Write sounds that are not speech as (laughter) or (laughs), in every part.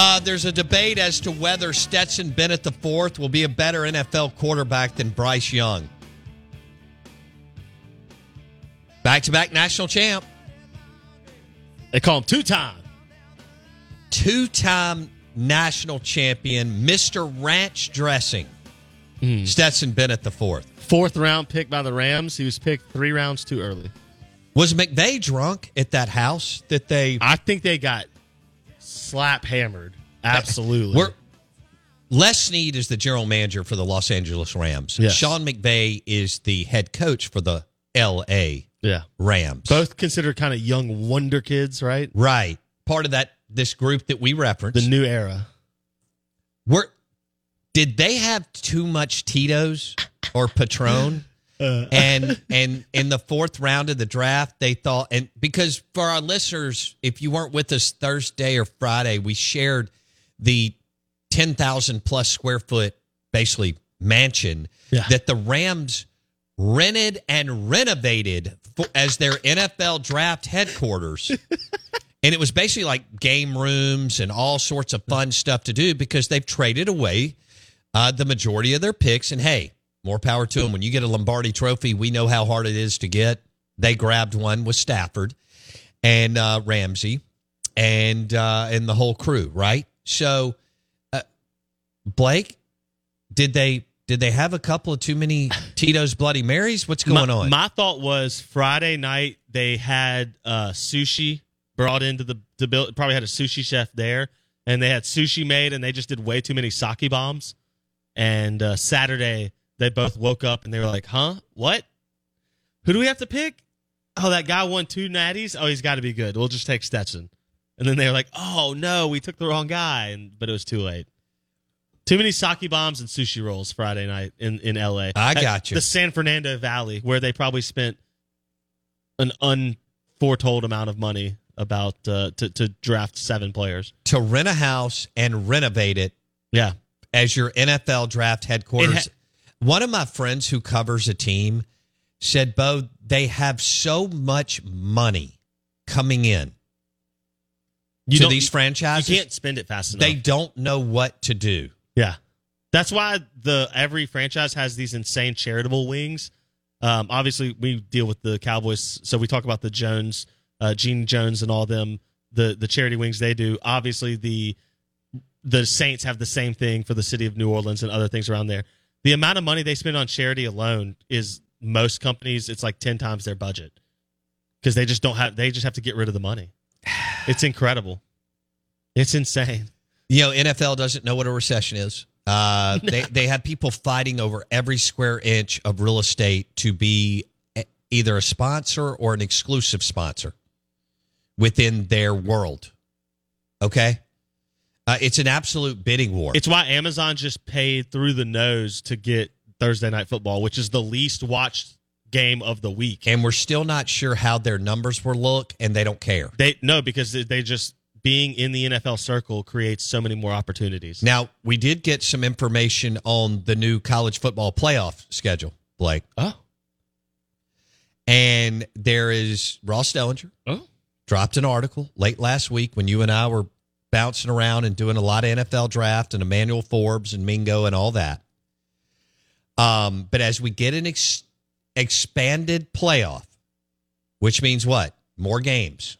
Uh, there's a debate as to whether Stetson Bennett IV will be a better NFL quarterback than Bryce Young. Back to back national champ. They call him two time. Two time national champion, Mr. Ranch Dressing. Stetson Bennett IV. Fourth round pick by the Rams. He was picked three rounds too early. Was McVay drunk at that house that they. I think they got slap hammered. Absolutely. We're, Les Snead is the general manager for the Los Angeles Rams. Yes. Sean McVay is the head coach for the L.A. yeah. Rams. Both considered kind of young wonder kids, right? Right. Part of that this group that we referenced. The new era. Were did they have too much Tito's or Patron? (laughs) (laughs) And and in the fourth round of the draft, they thought and because for our listeners, if you weren't with us Thursday or Friday, we shared the ten thousand plus square foot basically mansion Yeah. that the Rams rented and renovated for, as their NFL draft headquarters. (laughs) and it was basically like game rooms and all sorts of fun stuff to do because they've traded away uh, the majority of their picks. And hey, more power to them. When you get a Lombardi trophy, we know how hard it is to get. They grabbed one with Stafford and uh, Ramsey and uh, and the whole crew, right? So, uh, Blake, did they did they have a couple of too many Tito's Bloody Marys? What's going my, on? My thought was Friday night they had uh, sushi brought into the the build. Probably had a sushi chef there, and they had sushi made, and they just did way too many sake bombs. And uh, Saturday they both woke up and they were like, "Huh? What? Who do we have to pick? Oh, that guy won two natties. Oh, he's got to be good. We'll just take Stetson." And then they were like, "Oh no, we took the wrong guy," and but it was too late. Too many sake bombs and sushi rolls Friday night in, in LA. I got you. The San Fernando Valley, where they probably spent an unforetold amount of money about uh, to to draft seven players. to rent a house and renovate it Yeah, as your NFL draft headquarters. One of my friends who covers a team said, Bo, they have so much money coming in you to these franchises. You can't spend it fast enough. they don't know what to do. Yeah, that's why the every franchise has these insane charitable wings. Um, obviously, we deal with the Cowboys, so we talk about the Jones, uh, Gene Jones, and all them. The the charity wings they do. Obviously, the the Saints have the same thing for the city of New Orleans and other things around there. The amount of money they spend on charity alone is most companies. It's like ten times their budget because they just don't have. They just have to get rid of the money. (sighs) It's incredible. It's insane. You know, NFL doesn't know what a recession is. Uh, (laughs) they they have people fighting over every square inch of real estate to be either a sponsor or an exclusive sponsor within their world. Okay, uh, it's an absolute bidding war. It's why Amazon just paid through the nose to get Thursday Night Football, which is the least watched game of the week. and we're still not sure how their numbers will look, and they don't care. They no because they- just being in the NFL circle creates so many more opportunities. Now, we did get some information on the new college football playoff schedule, Blake. Oh, And there is Ross Dellenger, oh, dropped an article late last week when you and I were bouncing around and doing a lot of NFL draft and Emmanuel Forbes and Mingo and all that. Um, but as we get an ex- expanded playoff, which means what? More games.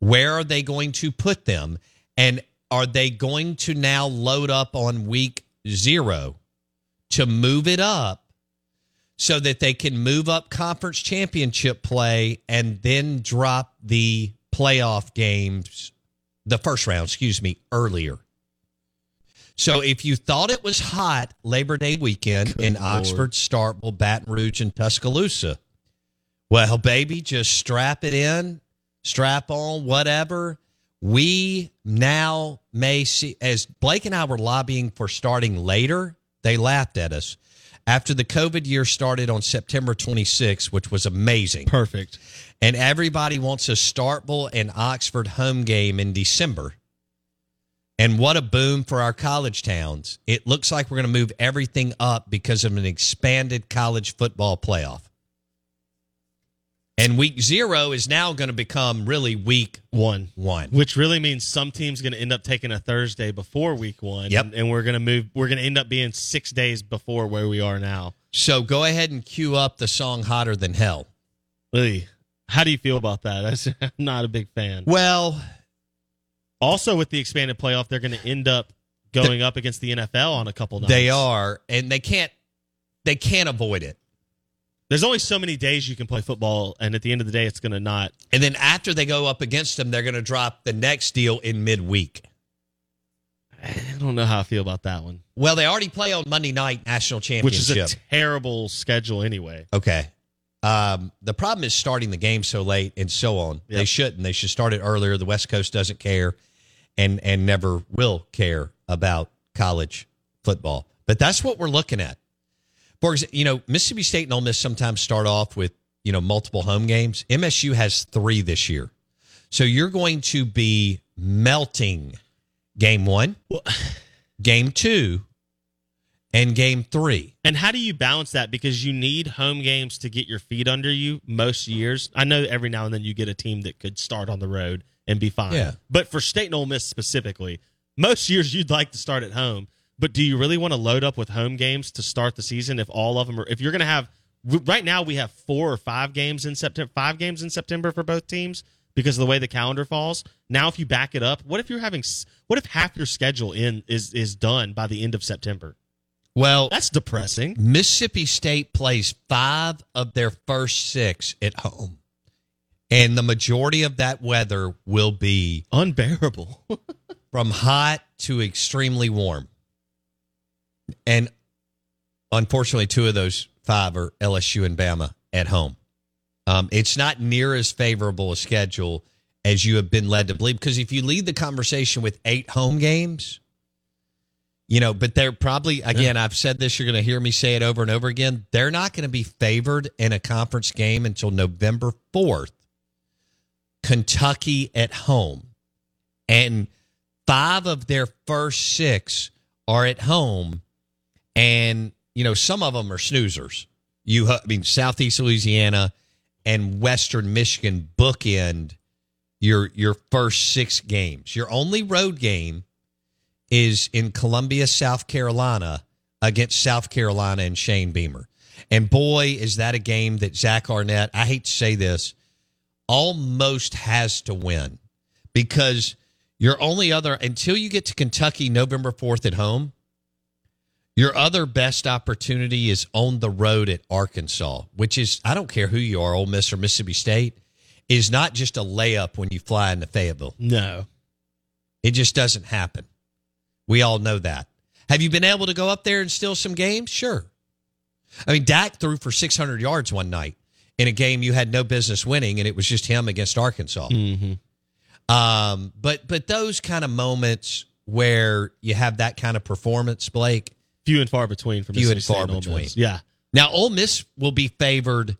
Where are they going to put them? And are they going to now load up on week zero to move it up so that they can move up conference championship play and then drop the playoff games, the first round, excuse me, earlier? So if you thought it was hot Labor Day weekend Good in Lord. Oxford, Starkville, Baton Rouge, and Tuscaloosa, well, baby, just strap it in, strap on, whatever. We now may see, as Blake and I were lobbying for starting later, they laughed at us. After the COVID year started on September 26, which was amazing, Perfect. and everybody wants a Starkville and Oxford home game in December. And what a boom for our college towns. It looks like we're going to move everything up because of an expanded college football playoff. And week zero is now going to become really week One. one. Which really means some team's going to end up taking a Thursday before week one. Yep. And, and we're going to move, we're going to end up being six days before where we are now. So go ahead and cue up the song Hotter Than Hell. Lee, how do you feel about that? (laughs) I'm not a big fan. Well, Also, with the expanded playoff, they're going to end up going up against the NFL on a couple nights. they are, and they can't they can't avoid it. There's only so many days you can play football, and at the end of the day, it's going to not. And then after they go up against them, they're going to drop the next deal in midweek. I don't know how I feel about that one, Well, they already play on Monday night national championship, which is a terrible schedule anyway. okay. Um, the problem is starting the game so late and so on. They shouldn't. They should start it earlier. The West Coast doesn't care, and and never will care about college football. But that's what we're looking at. For example, you know, Mississippi State and Ole Miss sometimes start off with you know multiple home games. MSU has three this year, so you're going to be melting game one, (sighs) game two, and game three. And how do you balance that? Because you need home games to get your feet under you most years. I know every now and then you get a team that could start on the road and be fine. Yeah. But for State and Ole Miss specifically, most years you'd like to start at home. But do you really want to load up with home games to start the season if all of them are if you're going to have right now we have four or five games in September, five games in September for both teams because of the way the calendar falls. Now if you back it up, what if you're having what if half your schedule in is is done by the end of September? Well, That's depressing. Mississippi State plays five of their first six at home. And the majority of that weather will be Unbearable. (laughs) from hot to extremely warm. And unfortunately, two of those five are LSU and Bama at home. Um, it's not near as favorable a schedule as you have been led to believe. Because if you lead the conversation with eight home games, you know, but they're probably, again, I've said this, you're going to hear me say it over and over again. They're not going to be favored in a conference game until November 4th. Kentucky at home. And five of their first six are at home. And, you know, some of them are snoozers. You, I mean, Southeast Louisiana and Western Michigan bookend your your first six games. Your only road game is in Columbia, South Carolina, against South Carolina and Shane Beamer. And boy, is that a game that Zach Arnett, I hate to say this, almost has to win because your only other, until you get to Kentucky November 4th at home, your other best opportunity is on the road at Arkansas, which is, I don't care who you are, Ole Miss or Mississippi State, is not just a layup when you fly into Fayetteville. No. It just doesn't happen. We all know that. Have you been able to go up there and steal some games? Sure. I mean, Dak threw for 600 yards one night in a game you had no business winning, and it was just him against Arkansas. Mm-hmm. Um, but but those kind of moments where you have that kind of performance, Blake. Few and far between for Few and far State Ole between. Yeah. Now, Ole Miss will be favored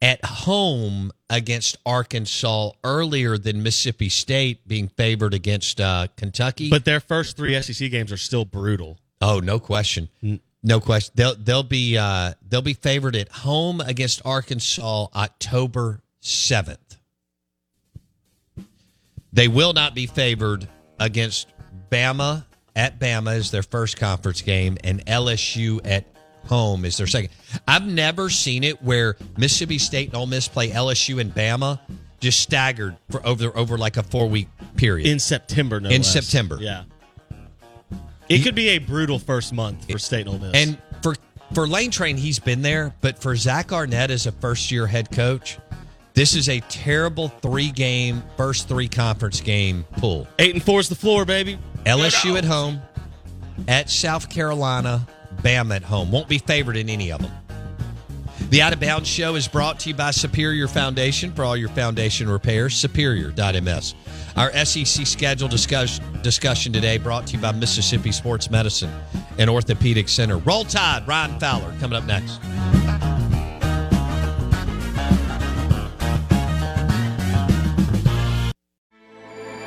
at home against Arkansas earlier than Mississippi State being favored against uh, Kentucky. But their first three SEC games are still brutal. Oh, no question. No question. They'll they'll be uh, they'll be favored at home against Arkansas October seventh. They will not be favored against Bama at Bama is their first conference game, and LSU at home is their second. I've never seen it where Mississippi State and Ole Miss play LSU and Bama just staggered for over over like a four week period in September. No in less. September. Yeah, it could be a brutal first month for State and Ole Miss. And for for Lane Train, he's been there, but for Zach Arnett as a first year head coach, this is a terrible three game, first three conference game pull. eight and four is the floor, baby. LSU at home, at South Carolina, Bama at home. Won't be favored in any of them. The Out of Bounds Show is brought to you by Superior Foundation for all your foundation repairs. Superior.ms. Our SEC schedule discuss, discussion today brought to you by Mississippi Sports Medicine and Orthopedic Center. Roll Tide, Ryan Fowler, coming up next.